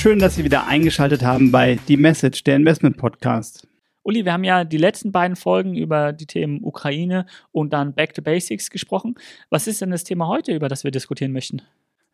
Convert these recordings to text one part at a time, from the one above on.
Schön, dass Sie wieder eingeschaltet haben bei Die Message, der Investment Podcast. Uli, wir haben ja die letzten beiden Folgen über die Themen Ukraine und dann Back to Basics gesprochen. Was ist denn das Thema heute, über das wir diskutieren möchten?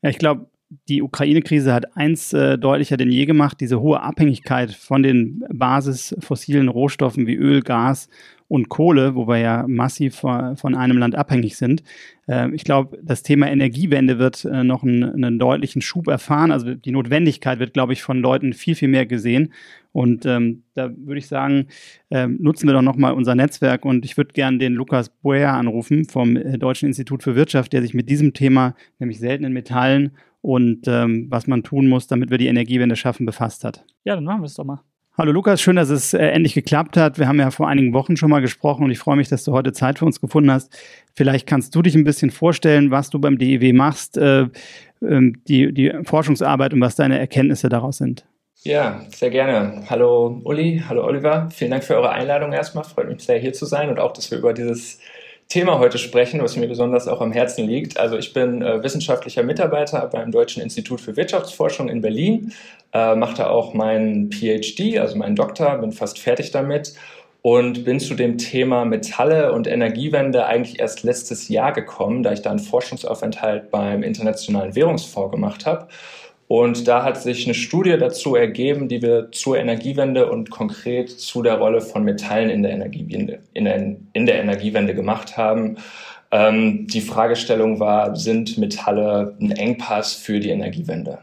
Ja, ich glaube, die Ukraine-Krise hat eins äh, deutlicher denn je gemacht, diese hohe Abhängigkeit von den basisfossilen Rohstoffen wie Öl, Gas und Kohle, wo wir ja massiv von einem Land abhängig sind. Äh, ich glaube, das Thema Energiewende wird äh, noch einen, einen, deutlichen Schub erfahren. Also die Notwendigkeit wird, glaube ich, von Leuten viel, viel mehr gesehen. Und ähm, da würde ich sagen, äh, nutzen wir doch nochmal unser Netzwerk und ich würde gerne den Lukas Boer anrufen vom äh, Deutschen Institut für Wirtschaft, der sich mit diesem Thema, nämlich seltenen Metallen und ähm, was man tun muss, damit wir die Energiewende schaffen, befasst hat. Ja, dann machen wir es doch mal. Hallo Lukas, schön, dass es äh, endlich geklappt hat. Wir haben ja vor einigen Wochen schon mal gesprochen und ich freue mich, dass du heute Zeit für uns gefunden hast. Vielleicht kannst du dich ein bisschen vorstellen, was du beim DEW machst, äh, äh, die, die Forschungsarbeit und was deine Erkenntnisse daraus sind. Ja, sehr gerne. Hallo Uli, hallo Oliver. Vielen Dank für eure Einladung erstmal. Freut mich sehr, hier zu sein und auch, dass wir über dieses Thema heute sprechen, was mir besonders auch am Herzen liegt. Also ich bin äh, wissenschaftlicher Mitarbeiter beim Deutschen Institut für Wirtschaftsforschung in Berlin, äh, da auch meinen PhD, also meinen Doktor, bin fast fertig damit und bin zu dem Thema Metalle und Energiewende eigentlich erst letztes Jahr gekommen, da ich da einen Forschungsaufenthalt beim Internationalen Währungsfonds gemacht habe. Und da hat sich eine Studie dazu ergeben, die wir zur Energiewende und konkret zu der Rolle von Metallen in der Energiewende, in der, in der Energiewende gemacht haben. Ähm, die Fragestellung war, sind Metalle ein Engpass für die Energiewende?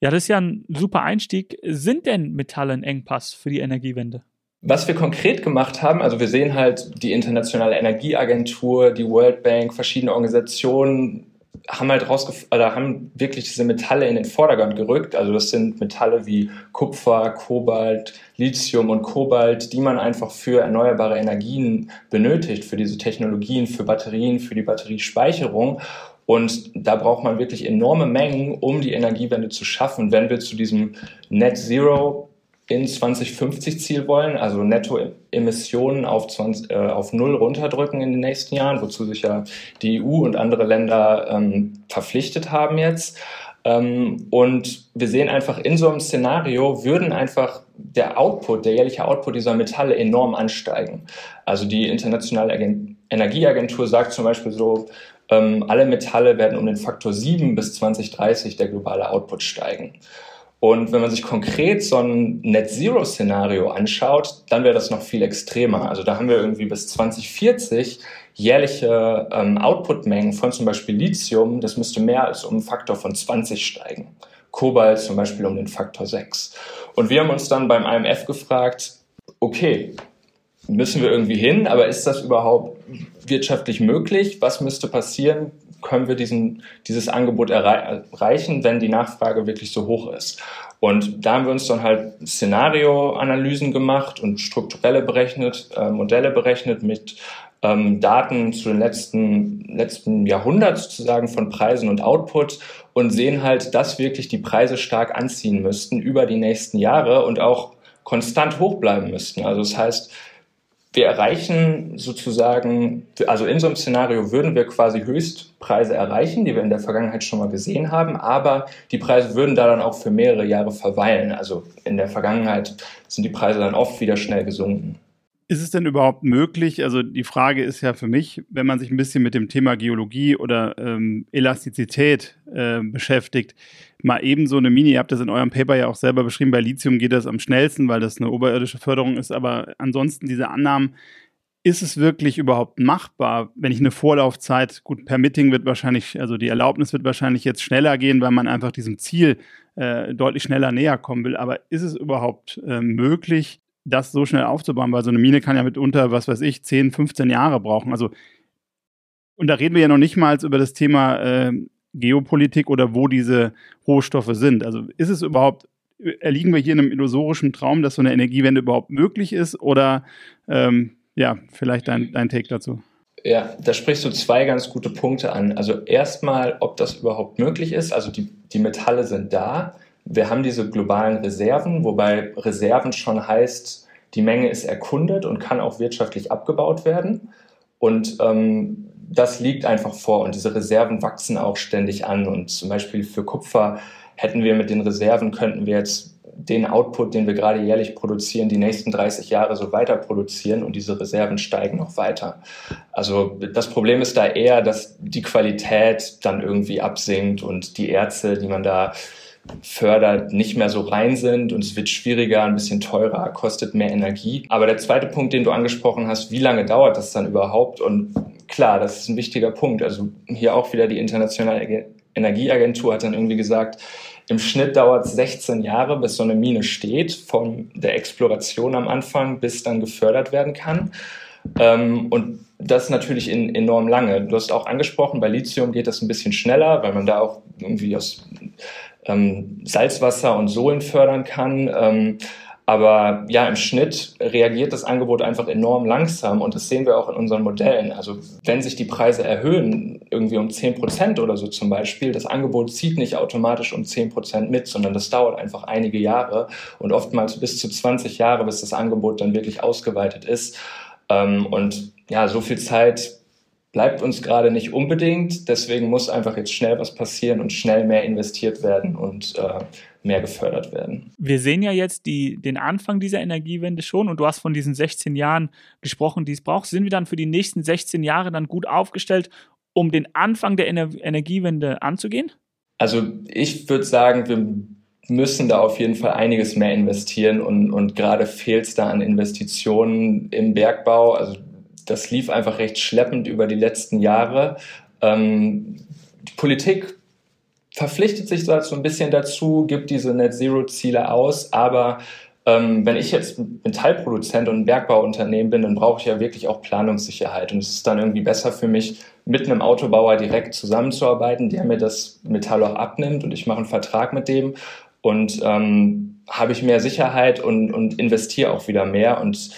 Ja, das ist ja ein super Einstieg. Sind denn Metalle ein Engpass für die Energiewende? Was wir konkret gemacht haben, also wir sehen halt die Internationale Energieagentur, die World Bank, verschiedene Organisationen haben halt rausgef oder haben wirklich diese Metalle in den Vordergrund gerückt. Also das sind Metalle wie Kupfer, Kobalt, Lithium und Kobalt, die man einfach für erneuerbare Energien benötigt, für diese Technologien, für Batterien, für die Batteriespeicherung. Und da braucht man wirklich enorme Mengen, um die Energiewende zu schaffen, wenn wir zu diesem Net Zero in 2050 Ziel wollen, also Nettoemissionen auf, 20, äh, auf Null runterdrücken in den nächsten Jahren, wozu sich ja die EU und andere Länder ähm, verpflichtet haben jetzt. Ähm, und wir sehen einfach in so einem Szenario würden einfach der Output, der jährliche Output dieser Metalle enorm ansteigen. Also die internationale Energieagentur sagt zum Beispiel so, ähm, alle Metalle werden um den Faktor 7 bis 2030 der globale Output steigen. Und wenn man sich konkret so ein Net Zero Szenario anschaut, dann wäre das noch viel extremer. Also da haben wir irgendwie bis 2040 jährliche ähm, Outputmengen von zum Beispiel Lithium, das müsste mehr als um einen Faktor von 20 steigen. Kobalt zum Beispiel um den Faktor 6. Und wir haben uns dann beim IMF gefragt, okay, müssen wir irgendwie hin, aber ist das überhaupt wirtschaftlich möglich? Was müsste passieren? können wir diesen, dieses Angebot erreichen, wenn die Nachfrage wirklich so hoch ist. Und da haben wir uns dann halt Szenarioanalysen gemacht und strukturelle berechnet, äh, Modelle berechnet mit ähm, Daten zu den letzten, letzten Jahrhundert sozusagen von Preisen und Output und sehen halt, dass wirklich die Preise stark anziehen müssten über die nächsten Jahre und auch konstant hoch bleiben müssten. Also das heißt, wir erreichen sozusagen, also in so einem Szenario würden wir quasi Höchstpreise erreichen, die wir in der Vergangenheit schon mal gesehen haben, aber die Preise würden da dann auch für mehrere Jahre verweilen. Also in der Vergangenheit sind die Preise dann oft wieder schnell gesunken. Ist es denn überhaupt möglich? Also die Frage ist ja für mich, wenn man sich ein bisschen mit dem Thema Geologie oder ähm, Elastizität äh, beschäftigt, mal eben so eine Mini, ihr habt das in eurem Paper ja auch selber beschrieben, bei Lithium geht das am schnellsten, weil das eine oberirdische Förderung ist, aber ansonsten diese Annahmen, ist es wirklich überhaupt machbar, wenn ich eine Vorlaufzeit, gut, Permitting wird wahrscheinlich, also die Erlaubnis wird wahrscheinlich jetzt schneller gehen, weil man einfach diesem Ziel äh, deutlich schneller näher kommen will, aber ist es überhaupt äh, möglich, das so schnell aufzubauen, weil so eine Mine kann ja mitunter, was weiß ich, 10, 15 Jahre brauchen. Also, und da reden wir ja noch nicht mal über das Thema äh, Geopolitik oder wo diese Rohstoffe sind. Also ist es überhaupt, erliegen wir hier in einem illusorischen Traum, dass so eine Energiewende überhaupt möglich ist? Oder ähm, ja, vielleicht dein, dein Take dazu. Ja, da sprichst du zwei ganz gute Punkte an. Also erstmal, ob das überhaupt möglich ist. Also die, die Metalle sind da. Wir haben diese globalen Reserven, wobei Reserven schon heißt, die Menge ist erkundet und kann auch wirtschaftlich abgebaut werden. Und ähm, das liegt einfach vor und diese Reserven wachsen auch ständig an. Und zum Beispiel für Kupfer hätten wir mit den Reserven, könnten wir jetzt den Output, den wir gerade jährlich produzieren, die nächsten 30 Jahre so weiter produzieren und diese Reserven steigen noch weiter. Also das Problem ist da eher, dass die Qualität dann irgendwie absinkt und die Erze, die man da fördert, nicht mehr so rein sind und es wird schwieriger, ein bisschen teurer, kostet mehr Energie. Aber der zweite Punkt, den du angesprochen hast, wie lange dauert das dann überhaupt? Und klar, das ist ein wichtiger Punkt. Also hier auch wieder die Internationale Energieagentur hat dann irgendwie gesagt, im Schnitt dauert es 16 Jahre, bis so eine Mine steht, von der Exploration am Anfang bis dann gefördert werden kann. Ähm, und das natürlich enorm lange. Du hast auch angesprochen, bei Lithium geht das ein bisschen schneller, weil man da auch irgendwie aus ähm, Salzwasser und Sohlen fördern kann. Ähm, aber ja, im Schnitt reagiert das Angebot einfach enorm langsam und das sehen wir auch in unseren Modellen. Also wenn sich die Preise erhöhen, irgendwie um 10 Prozent oder so zum Beispiel, das Angebot zieht nicht automatisch um 10 Prozent mit, sondern das dauert einfach einige Jahre und oftmals bis zu 20 Jahre, bis das Angebot dann wirklich ausgeweitet ist. Ähm, und ja, so viel Zeit bleibt uns gerade nicht unbedingt. Deswegen muss einfach jetzt schnell was passieren und schnell mehr investiert werden und äh, mehr gefördert werden. Wir sehen ja jetzt die, den Anfang dieser Energiewende schon und du hast von diesen 16 Jahren gesprochen, die es braucht. Sind wir dann für die nächsten 16 Jahre dann gut aufgestellt, um den Anfang der Ener Energiewende anzugehen? Also ich würde sagen, wir müssen da auf jeden Fall einiges mehr investieren und, und gerade fehlt es da an Investitionen im Bergbau. Also das lief einfach recht schleppend über die letzten Jahre. Ähm, die Politik verpflichtet sich so ein bisschen dazu, gibt diese Net-Zero-Ziele aus, aber ähm, wenn ich jetzt Metallproduzent und ein Bergbauunternehmen bin, dann brauche ich ja wirklich auch Planungssicherheit. Und es ist dann irgendwie besser für mich, mit einem Autobauer direkt zusammenzuarbeiten, der mir das Metall auch abnimmt und ich mache einen Vertrag mit dem und ähm, habe ich mehr Sicherheit und, und investiere auch wieder mehr. Und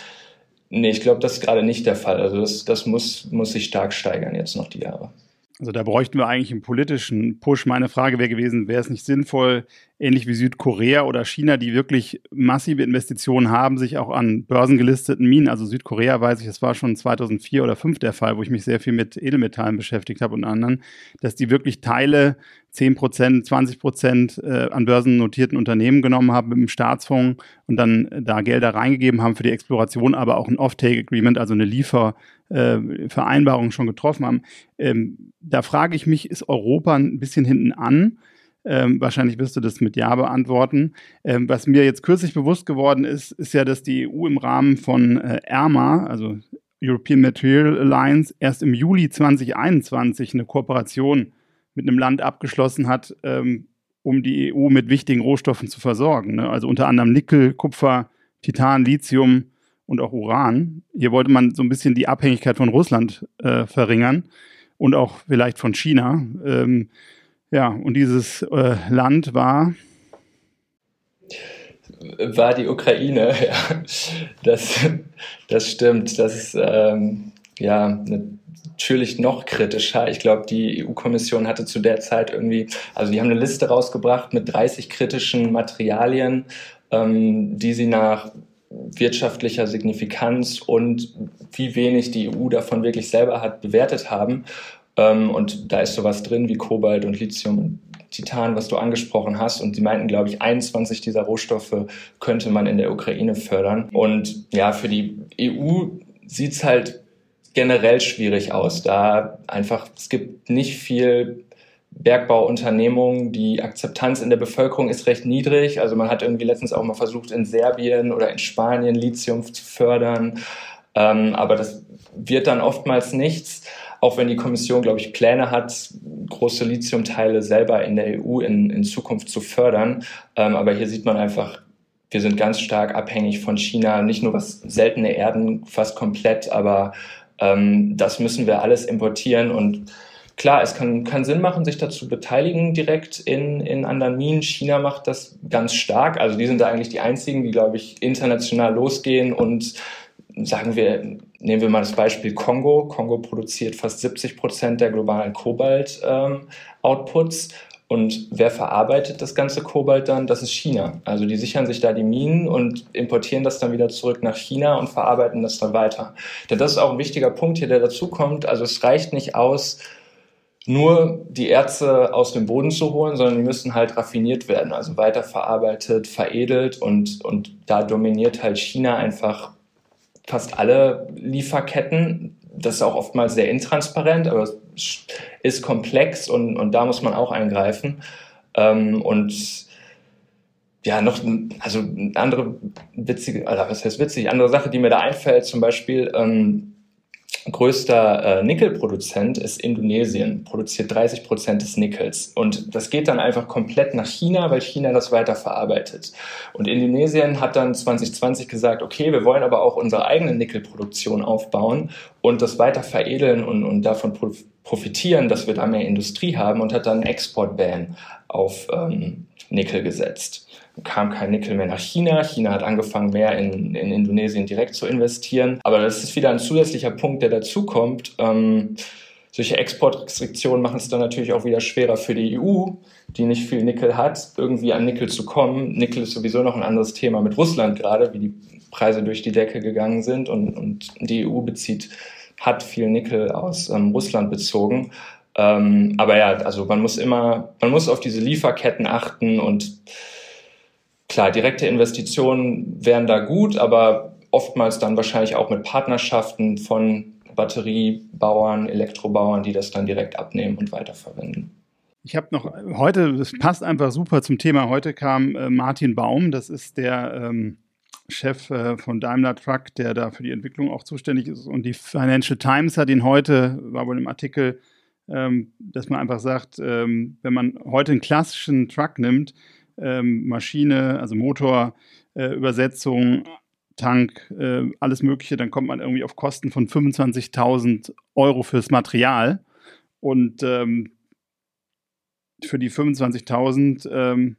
Nee, ich glaube, das ist gerade nicht der Fall. Also das, das muss, muss sich stark steigern jetzt noch die Jahre. Also da bräuchten wir eigentlich einen politischen Push. Meine Frage wäre gewesen, wäre es nicht sinnvoll, ähnlich wie Südkorea oder China, die wirklich massive Investitionen haben, sich auch an börsengelisteten Minen, also Südkorea weiß ich, das war schon 2004 oder 2005 der Fall, wo ich mich sehr viel mit Edelmetallen beschäftigt habe und anderen, dass die wirklich Teile 10 Prozent, 20 Prozent äh, an börsennotierten Unternehmen genommen haben mit dem Staatsfonds und dann da Gelder reingegeben haben für die Exploration, aber auch ein Off-Take-Agreement, also eine Liefervereinbarung äh, schon getroffen haben. Ähm, da frage ich mich, ist Europa ein bisschen hinten an? Ähm, wahrscheinlich wirst du das mit Ja beantworten. Ähm, was mir jetzt kürzlich bewusst geworden ist, ist ja, dass die EU im Rahmen von äh, ERMA, also European Material Alliance, erst im Juli 2021 eine Kooperation mit einem Land abgeschlossen hat, ähm, um die EU mit wichtigen Rohstoffen zu versorgen. Ne? Also unter anderem Nickel, Kupfer, Titan, Lithium und auch Uran. Hier wollte man so ein bisschen die Abhängigkeit von Russland äh, verringern und auch vielleicht von China. Ähm, ja, und dieses äh, Land war war die Ukraine, ja. Das, das stimmt. Das ist ähm, ja natürlich noch kritischer. Ich glaube, die EU-Kommission hatte zu der Zeit irgendwie, also die haben eine Liste rausgebracht mit 30 kritischen Materialien, ähm, die sie nach wirtschaftlicher Signifikanz und wie wenig die EU davon wirklich selber hat bewertet haben. Ähm, und da ist sowas drin wie Kobalt und Lithium und Titan, was du angesprochen hast. Und sie meinten, glaube ich, 21 dieser Rohstoffe könnte man in der Ukraine fördern. Und ja, für die EU sieht es halt generell schwierig aus, da einfach es gibt nicht viel Bergbauunternehmungen, die Akzeptanz in der Bevölkerung ist recht niedrig. Also man hat irgendwie letztens auch mal versucht, in Serbien oder in Spanien Lithium zu fördern. Ähm, aber das wird dann oftmals nichts auch wenn die Kommission, glaube ich, Pläne hat, große Lithiumteile selber in der EU in, in Zukunft zu fördern. Ähm, aber hier sieht man einfach, wir sind ganz stark abhängig von China, nicht nur was seltene Erden, fast komplett, aber ähm, das müssen wir alles importieren und Klar, es kann, kann Sinn machen, sich dazu beteiligen direkt in, in anderen Minen. China macht das ganz stark. Also die sind da eigentlich die einzigen, die, glaube ich, international losgehen und sagen wir, nehmen wir mal das Beispiel Kongo. Kongo produziert fast 70 Prozent der globalen Kobalt-Outputs. Ähm, und wer verarbeitet das ganze Kobalt dann? Das ist China. Also die sichern sich da die Minen und importieren das dann wieder zurück nach China und verarbeiten das dann weiter. Denn das ist auch ein wichtiger Punkt hier, der dazu kommt. Also es reicht nicht aus, nur die Erze aus dem Boden zu holen, sondern die müssen halt raffiniert werden, also weiterverarbeitet, veredelt und, und da dominiert halt China einfach fast alle Lieferketten. Das ist auch oftmals sehr intransparent, aber es ist komplex und, und da muss man auch eingreifen. Ähm, und ja, noch, also eine andere witzige, oder was heißt witzig, andere Sache, die mir da einfällt, zum Beispiel, ähm, größter äh, Nickelproduzent ist Indonesien, produziert 30 Prozent des Nickels. Und das geht dann einfach komplett nach China, weil China das weiter verarbeitet. Und Indonesien hat dann 2020 gesagt, okay, wir wollen aber auch unsere eigene Nickelproduktion aufbauen und das weiter veredeln und, und davon profitieren, dass wir da mehr Industrie haben und hat dann Exportban auf ähm, Nickel gesetzt kam kein Nickel mehr nach China. China hat angefangen, mehr in, in Indonesien direkt zu investieren. Aber das ist wieder ein zusätzlicher Punkt, der dazukommt. Ähm, solche Exportrestriktionen machen es dann natürlich auch wieder schwerer für die EU, die nicht viel Nickel hat, irgendwie an Nickel zu kommen. Nickel ist sowieso noch ein anderes Thema mit Russland gerade, wie die Preise durch die Decke gegangen sind und, und die EU bezieht, hat viel Nickel aus ähm, Russland bezogen. Ähm, aber ja, also man muss immer, man muss auf diese Lieferketten achten und Klar, direkte Investitionen wären da gut, aber oftmals dann wahrscheinlich auch mit Partnerschaften von Batteriebauern, Elektrobauern, die das dann direkt abnehmen und weiterverwenden. Ich habe noch heute, das passt einfach super zum Thema. Heute kam äh, Martin Baum, das ist der ähm, Chef äh, von Daimler Truck, der da für die Entwicklung auch zuständig ist. Und die Financial Times hat ihn heute, war wohl im Artikel, ähm, dass man einfach sagt, ähm, wenn man heute einen klassischen Truck nimmt, ähm, Maschine, also Motor, äh, Übersetzung, Tank, äh, alles Mögliche, dann kommt man irgendwie auf Kosten von 25.000 Euro fürs Material. Und ähm, für die 25.000 ähm,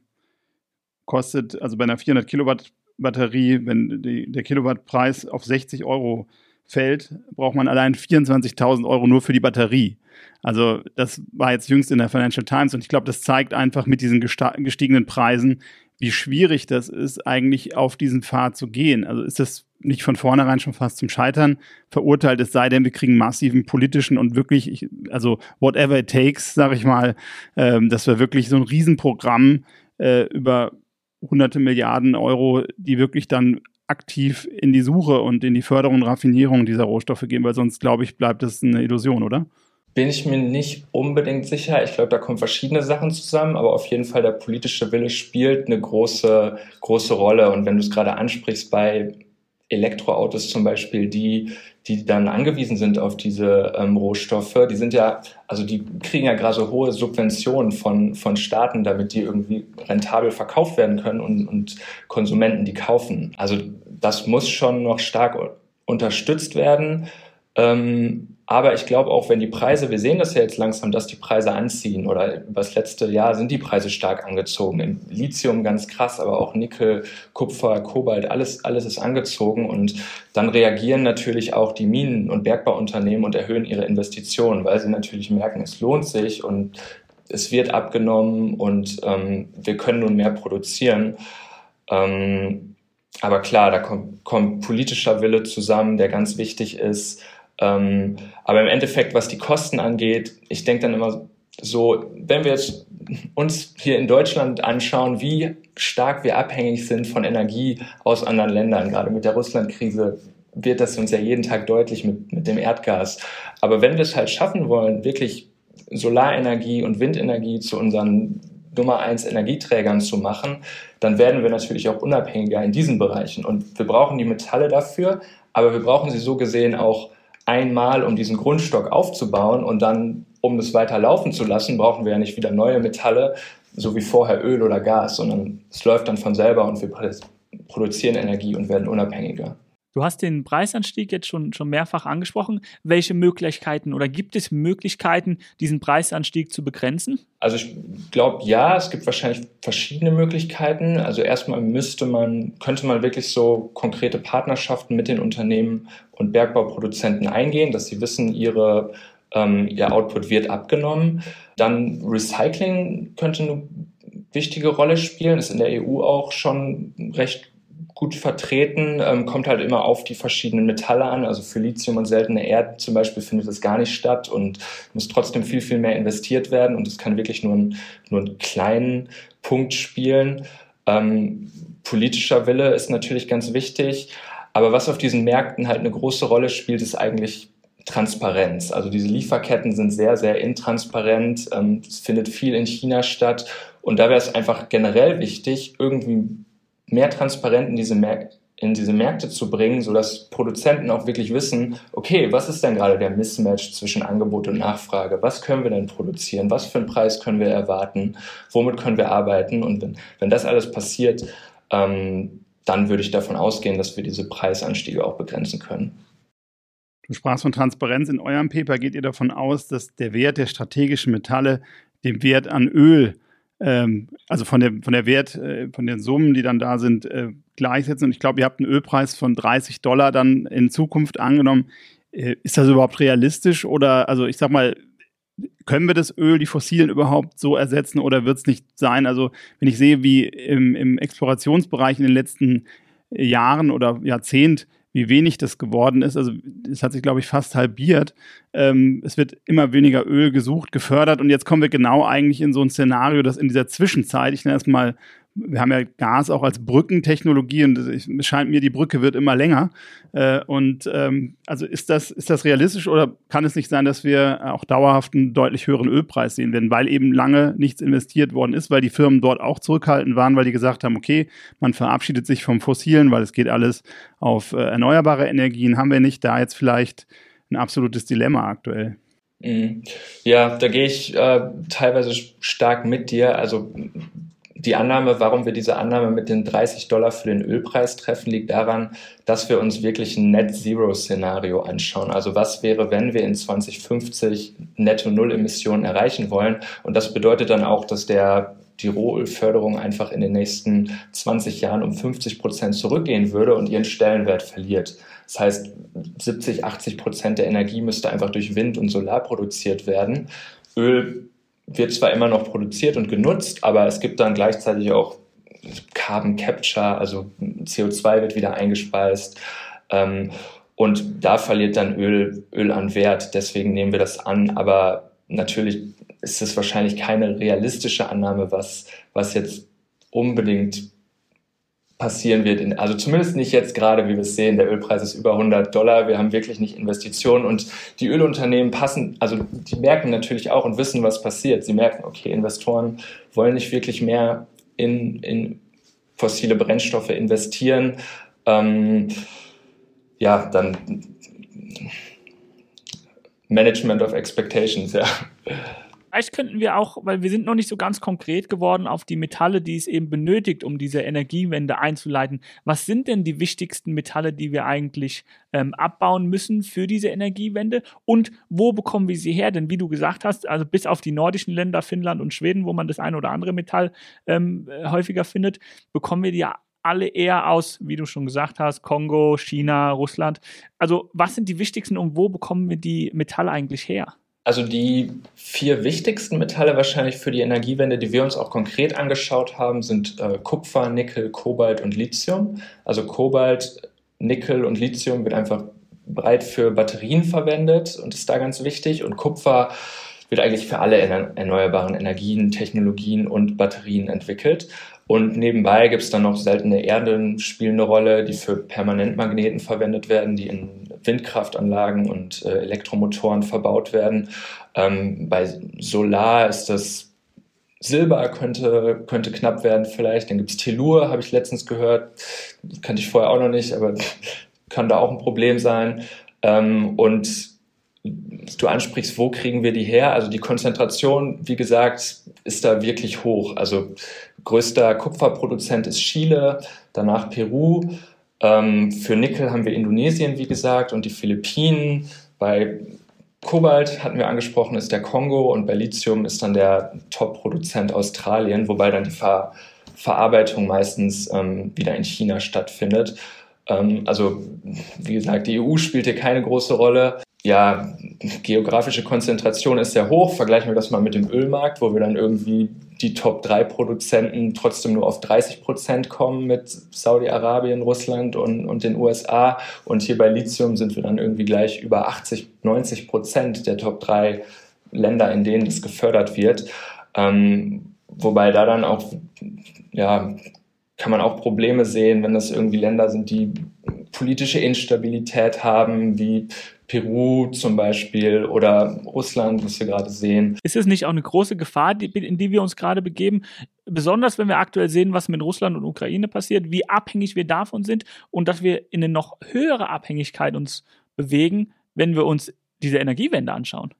kostet, also bei einer 400 Kilowatt Batterie, wenn die, der Kilowattpreis auf 60 Euro fällt, braucht man allein 24.000 Euro nur für die Batterie. Also das war jetzt jüngst in der Financial Times und ich glaube, das zeigt einfach mit diesen gestiegenen Preisen, wie schwierig das ist, eigentlich auf diesen Pfad zu gehen. Also ist das nicht von vornherein schon fast zum Scheitern verurteilt, es sei denn, wir kriegen massiven politischen und wirklich, also whatever it takes, sage ich mal, ähm, dass wir wirklich so ein Riesenprogramm äh, über hunderte Milliarden Euro, die wirklich dann aktiv in die Suche und in die Förderung und Raffinierung dieser Rohstoffe gehen, weil sonst, glaube ich, bleibt das eine Illusion, oder? bin ich mir nicht unbedingt sicher. Ich glaube, da kommen verschiedene Sachen zusammen, aber auf jeden Fall der politische Wille spielt eine große, große Rolle. Und wenn du es gerade ansprichst bei Elektroautos zum Beispiel, die, die dann angewiesen sind auf diese ähm, Rohstoffe, die sind ja, also die kriegen ja gerade so hohe Subventionen von, von Staaten, damit die irgendwie rentabel verkauft werden können und, und Konsumenten die kaufen. Also das muss schon noch stark unterstützt werden. Ähm, aber ich glaube auch, wenn die Preise, wir sehen das ja jetzt langsam, dass die Preise anziehen oder über das letzte Jahr sind die Preise stark angezogen. Im Lithium ganz krass, aber auch Nickel, Kupfer, Kobalt, alles, alles ist angezogen und dann reagieren natürlich auch die Minen- und Bergbauunternehmen und erhöhen ihre Investitionen, weil sie natürlich merken, es lohnt sich und es wird abgenommen und ähm, wir können nun mehr produzieren. Ähm, aber klar, da kommt, kommt politischer Wille zusammen, der ganz wichtig ist. Ähm, aber im Endeffekt, was die Kosten angeht, ich denke dann immer so, wenn wir jetzt uns hier in Deutschland anschauen, wie stark wir abhängig sind von Energie aus anderen Ländern, gerade mit der Russlandkrise wird das uns ja jeden Tag deutlich mit, mit dem Erdgas. Aber wenn wir es halt schaffen wollen, wirklich Solarenergie und Windenergie zu unseren Nummer eins Energieträgern zu machen, dann werden wir natürlich auch unabhängiger in diesen Bereichen. Und wir brauchen die Metalle dafür, aber wir brauchen sie so gesehen auch einmal, um diesen Grundstock aufzubauen und dann, um es weiter laufen zu lassen, brauchen wir ja nicht wieder neue Metalle, so wie vorher Öl oder Gas, sondern es läuft dann von selber und wir produzieren Energie und werden unabhängiger. Du hast den Preisanstieg jetzt schon, schon mehrfach angesprochen. Welche Möglichkeiten oder gibt es Möglichkeiten, diesen Preisanstieg zu begrenzen? Also ich glaube ja, es gibt wahrscheinlich verschiedene Möglichkeiten. Also erstmal müsste man, könnte man wirklich so konkrete Partnerschaften mit den Unternehmen und Bergbauproduzenten eingehen, dass sie wissen, ihre, ähm, ihr Output wird abgenommen. Dann Recycling könnte eine wichtige Rolle spielen, ist in der EU auch schon recht gut vertreten, ähm, kommt halt immer auf die verschiedenen Metalle an. Also für Lithium und seltene Erden zum Beispiel findet das gar nicht statt und muss trotzdem viel, viel mehr investiert werden und es kann wirklich nur, ein, nur einen kleinen Punkt spielen. Ähm, politischer Wille ist natürlich ganz wichtig, aber was auf diesen Märkten halt eine große Rolle spielt, ist eigentlich Transparenz. Also diese Lieferketten sind sehr, sehr intransparent. Ähm, es findet viel in China statt. Und da wäre es einfach generell wichtig, irgendwie mehr Transparenz in diese, Märk in diese Märkte zu bringen, sodass Produzenten auch wirklich wissen, okay, was ist denn gerade der Mismatch zwischen Angebot und Nachfrage? Was können wir denn produzieren? Was für einen Preis können wir erwarten? Womit können wir arbeiten? Und wenn, wenn das alles passiert, ähm, dann würde ich davon ausgehen, dass wir diese Preisanstiege auch begrenzen können. Du sprachst von Transparenz. In eurem Paper geht ihr davon aus, dass der Wert der strategischen Metalle dem Wert an Öl, ähm, also von der, von der Wert, äh, von den Summen, die dann da sind, äh, gleichsetzen. Und ich glaube, ihr habt einen Ölpreis von 30 Dollar dann in Zukunft angenommen. Äh, ist das überhaupt realistisch? Oder, also ich sag mal, können wir das Öl, die Fossilen überhaupt so ersetzen oder wird es nicht sein? Also, wenn ich sehe, wie im, im Explorationsbereich in den letzten Jahren oder Jahrzehnt wie wenig das geworden ist. Also es hat sich, glaube ich, fast halbiert. Ähm, es wird immer weniger Öl gesucht, gefördert und jetzt kommen wir genau eigentlich in so ein Szenario, das in dieser Zwischenzeit, ich nenne es mal wir haben ja Gas auch als Brückentechnologie und es scheint mir, die Brücke wird immer länger. Äh, und ähm, also ist das, ist das realistisch oder kann es nicht sein, dass wir auch dauerhaft einen deutlich höheren Ölpreis sehen werden, weil eben lange nichts investiert worden ist, weil die Firmen dort auch zurückhaltend waren, weil die gesagt haben, okay, man verabschiedet sich vom Fossilen, weil es geht alles auf äh, erneuerbare Energien. Haben wir nicht da jetzt vielleicht ein absolutes Dilemma aktuell? Mhm. Ja, da gehe ich äh, teilweise stark mit dir. Also die Annahme, warum wir diese Annahme mit den 30 Dollar für den Ölpreis treffen, liegt daran, dass wir uns wirklich ein Net-Zero-Szenario anschauen. Also was wäre, wenn wir in 2050 Netto-Null-Emissionen erreichen wollen? Und das bedeutet dann auch, dass der die Rohölförderung einfach in den nächsten 20 Jahren um 50 Prozent zurückgehen würde und ihren Stellenwert verliert. Das heißt, 70, 80 Prozent der Energie müsste einfach durch Wind und Solar produziert werden. Öl wird zwar immer noch produziert und genutzt, aber es gibt dann gleichzeitig auch Carbon Capture, also CO2 wird wieder eingespeist. Ähm, und da verliert dann Öl, Öl an Wert. Deswegen nehmen wir das an. Aber natürlich ist es wahrscheinlich keine realistische Annahme, was, was jetzt unbedingt passieren wird. In, also zumindest nicht jetzt gerade, wie wir es sehen. Der Ölpreis ist über 100 Dollar. Wir haben wirklich nicht Investitionen und die Ölunternehmen passen, also die merken natürlich auch und wissen, was passiert. Sie merken, okay, Investoren wollen nicht wirklich mehr in, in fossile Brennstoffe investieren. Ähm, ja, dann Management of Expectations, ja. Vielleicht könnten wir auch, weil wir sind noch nicht so ganz konkret geworden auf die Metalle, die es eben benötigt, um diese Energiewende einzuleiten. Was sind denn die wichtigsten Metalle, die wir eigentlich ähm, abbauen müssen für diese Energiewende? Und wo bekommen wir sie her? Denn wie du gesagt hast, also bis auf die nordischen Länder, Finnland und Schweden, wo man das ein oder andere Metall ähm, äh, häufiger findet, bekommen wir die ja alle eher aus, wie du schon gesagt hast, Kongo, China, Russland. Also was sind die wichtigsten und wo bekommen wir die Metalle eigentlich her? Also die vier wichtigsten Metalle wahrscheinlich für die Energiewende, die wir uns auch konkret angeschaut haben, sind äh, Kupfer, Nickel, Kobalt und Lithium. Also Kobalt, Nickel und Lithium wird einfach breit für Batterien verwendet und ist da ganz wichtig. Und Kupfer wird eigentlich für alle erneuerbaren Energien, Technologien und Batterien entwickelt. Und nebenbei gibt es dann noch seltene Erden, spielen eine Rolle, die für Permanentmagneten verwendet werden, die in Windkraftanlagen und äh, Elektromotoren verbaut werden. Ähm, bei Solar ist das Silber könnte, könnte knapp werden vielleicht. Dann gibt es Tellur, habe ich letztens gehört. Kannte ich vorher auch noch nicht, aber kann da auch ein Problem sein. Ähm, und du ansprichst, wo kriegen wir die her? Also die Konzentration, wie gesagt, ist da wirklich hoch. Also größter Kupferproduzent ist Chile, danach Peru. Ähm, für Nickel haben wir Indonesien, wie gesagt, und die Philippinen. Bei Kobalt hatten wir angesprochen, ist der Kongo und bei Lithium ist dann der Top-Produzent Australien, wobei dann die Ver Verarbeitung meistens ähm, wieder in China stattfindet. Ähm, also, wie gesagt, die EU spielt hier keine große Rolle ja, geografische Konzentration ist sehr hoch. Vergleichen wir das mal mit dem Ölmarkt, wo wir dann irgendwie die Top-3-Produzenten trotzdem nur auf 30 Prozent kommen mit Saudi-Arabien, Russland und, und den USA. Und hier bei Lithium sind wir dann irgendwie gleich über 80, 90 Prozent der Top-3 Länder, in denen es gefördert wird. Ähm, wobei da dann auch, ja, kann man auch Probleme sehen, wenn das irgendwie Länder sind, die politische Instabilität haben, wie Peru zum Beispiel oder Russland, was wir gerade sehen. Ist es nicht auch eine große Gefahr, in die wir uns gerade begeben? Besonders wenn wir aktuell sehen, was mit Russland und Ukraine passiert, wie abhängig wir davon sind und dass wir in eine noch höhere Abhängigkeit uns bewegen, wenn wir uns diese Energiewende anschauen.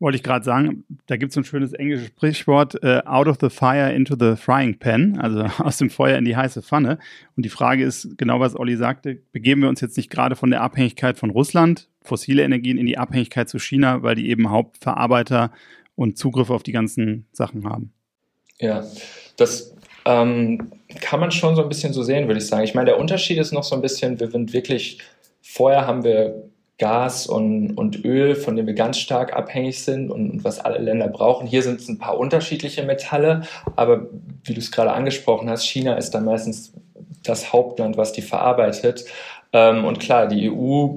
Wollte ich gerade sagen, da gibt es ein schönes englisches Sprichwort, uh, out of the fire into the frying pan, also aus dem Feuer in die heiße Pfanne. Und die Frage ist, genau was Olli sagte, begeben wir uns jetzt nicht gerade von der Abhängigkeit von Russland, fossile Energien, in die Abhängigkeit zu China, weil die eben Hauptverarbeiter und Zugriff auf die ganzen Sachen haben? Ja, das ähm, kann man schon so ein bisschen so sehen, würde ich sagen. Ich meine, der Unterschied ist noch so ein bisschen, wir sind wirklich, vorher haben wir Gas und, und Öl, von dem wir ganz stark abhängig sind und, und was alle Länder brauchen. Hier sind es ein paar unterschiedliche Metalle, aber wie du es gerade angesprochen hast, China ist dann meistens das Hauptland, was die verarbeitet. Ähm, und klar, die EU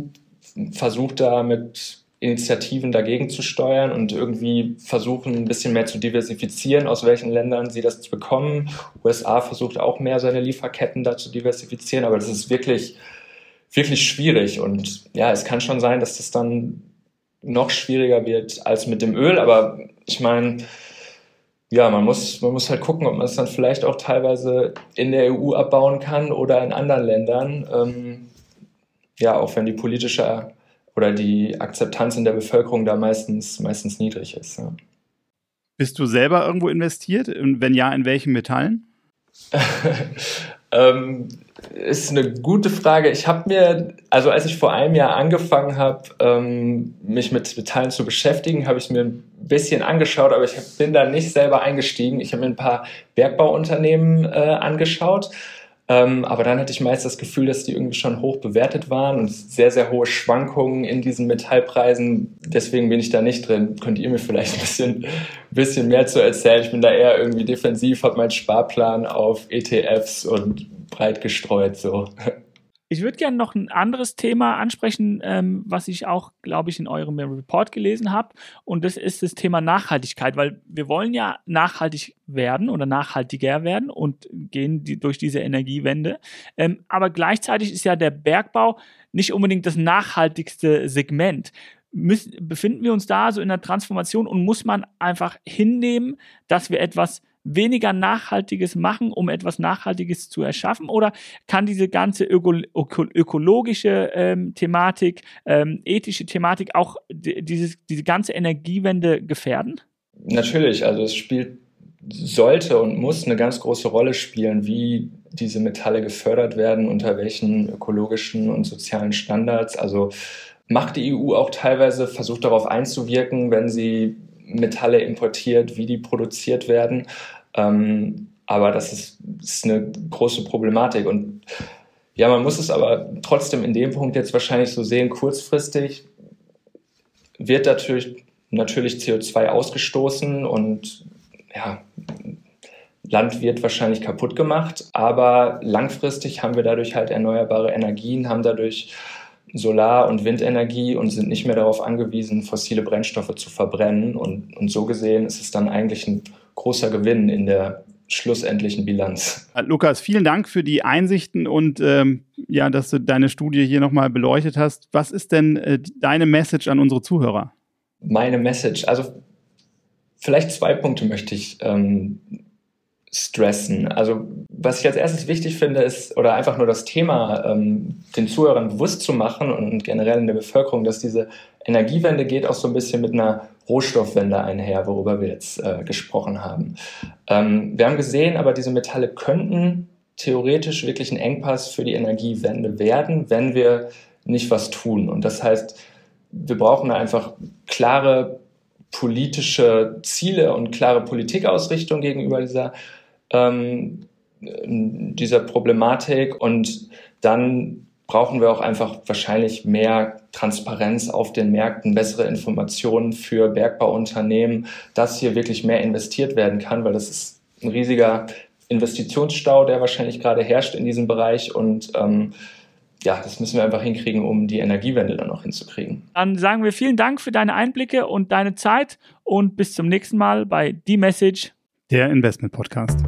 versucht da mit Initiativen dagegen zu steuern und irgendwie versuchen, ein bisschen mehr zu diversifizieren, aus welchen Ländern sie das bekommen. USA versucht auch mehr seine Lieferketten da zu diversifizieren, aber das ist wirklich wirklich schwierig. Und ja, es kann schon sein, dass das dann noch schwieriger wird als mit dem Öl. Aber ich meine, ja, man muss, man muss halt gucken, ob man es dann vielleicht auch teilweise in der EU abbauen kann oder in anderen Ländern. Ähm, ja, auch wenn die politische oder die Akzeptanz in der Bevölkerung da meistens, meistens niedrig ist. Ja. Bist du selber irgendwo investiert? Und wenn ja, in welchen Metallen? ähm, ist eine gute Frage. Ich habe mir, also als ich vor einem Jahr angefangen habe, ähm, mich mit Metallen zu beschäftigen, habe ich mir ein bisschen angeschaut, aber ich bin da nicht selber eingestiegen. Ich habe mir ein paar Bergbauunternehmen äh, angeschaut. Ähm, aber dann hatte ich meist das Gefühl, dass die irgendwie schon hoch bewertet waren und sehr, sehr hohe Schwankungen in diesen Metallpreisen. Deswegen bin ich da nicht drin. Könnt ihr mir vielleicht ein bisschen, bisschen mehr zu erzählen? Ich bin da eher irgendwie defensiv, habe meinen Sparplan auf ETFs und breit gestreut so. Ich würde gerne noch ein anderes Thema ansprechen, ähm, was ich auch, glaube ich, in eurem Report gelesen habe. Und das ist das Thema Nachhaltigkeit, weil wir wollen ja nachhaltig werden oder nachhaltiger werden und gehen die, durch diese Energiewende. Ähm, aber gleichzeitig ist ja der Bergbau nicht unbedingt das nachhaltigste Segment. Müssen, befinden wir uns da so in der Transformation und muss man einfach hinnehmen, dass wir etwas weniger Nachhaltiges machen, um etwas Nachhaltiges zu erschaffen? Oder kann diese ganze öko öko ökologische ähm, Thematik, ähm, ethische Thematik auch dieses, diese ganze Energiewende gefährden? Natürlich, also es spielt, sollte und muss eine ganz große Rolle spielen, wie diese Metalle gefördert werden, unter welchen ökologischen und sozialen Standards. Also macht die EU auch teilweise, versucht darauf einzuwirken, wenn sie Metalle importiert, wie die produziert werden. Ähm, aber das ist, ist eine große Problematik. Und ja, man muss es aber trotzdem in dem Punkt jetzt wahrscheinlich so sehen, kurzfristig wird natürlich, natürlich CO2 ausgestoßen und ja, Land wird wahrscheinlich kaputt gemacht, aber langfristig haben wir dadurch halt erneuerbare Energien, haben dadurch Solar- und Windenergie und sind nicht mehr darauf angewiesen, fossile Brennstoffe zu verbrennen. Und, und so gesehen ist es dann eigentlich ein großer Gewinn in der schlussendlichen Bilanz. Lukas, vielen Dank für die Einsichten und ähm, ja, dass du deine Studie hier nochmal beleuchtet hast. Was ist denn äh, deine Message an unsere Zuhörer? Meine Message, also vielleicht zwei Punkte möchte ich ähm, stressen. Also was ich als erstes wichtig finde, ist, oder einfach nur das Thema ähm, den Zuhörern bewusst zu machen und generell in der Bevölkerung, dass diese Energiewende geht auch so ein bisschen mit einer Rohstoffwende einher, worüber wir jetzt äh, gesprochen haben. Ähm, wir haben gesehen, aber diese Metalle könnten theoretisch wirklich ein Engpass für die Energiewende werden, wenn wir nicht was tun. Und das heißt, wir brauchen einfach klare politische Ziele und klare Politikausrichtung gegenüber dieser ähm, dieser Problematik und dann brauchen wir auch einfach wahrscheinlich mehr Transparenz auf den Märkten, bessere Informationen für Bergbauunternehmen, dass hier wirklich mehr investiert werden kann, weil das ist ein riesiger Investitionsstau, der wahrscheinlich gerade herrscht in diesem Bereich und ähm, ja, das müssen wir einfach hinkriegen, um die Energiewende dann auch hinzukriegen. Dann sagen wir vielen Dank für deine Einblicke und deine Zeit und bis zum nächsten Mal bei The Message, der Investment Podcast.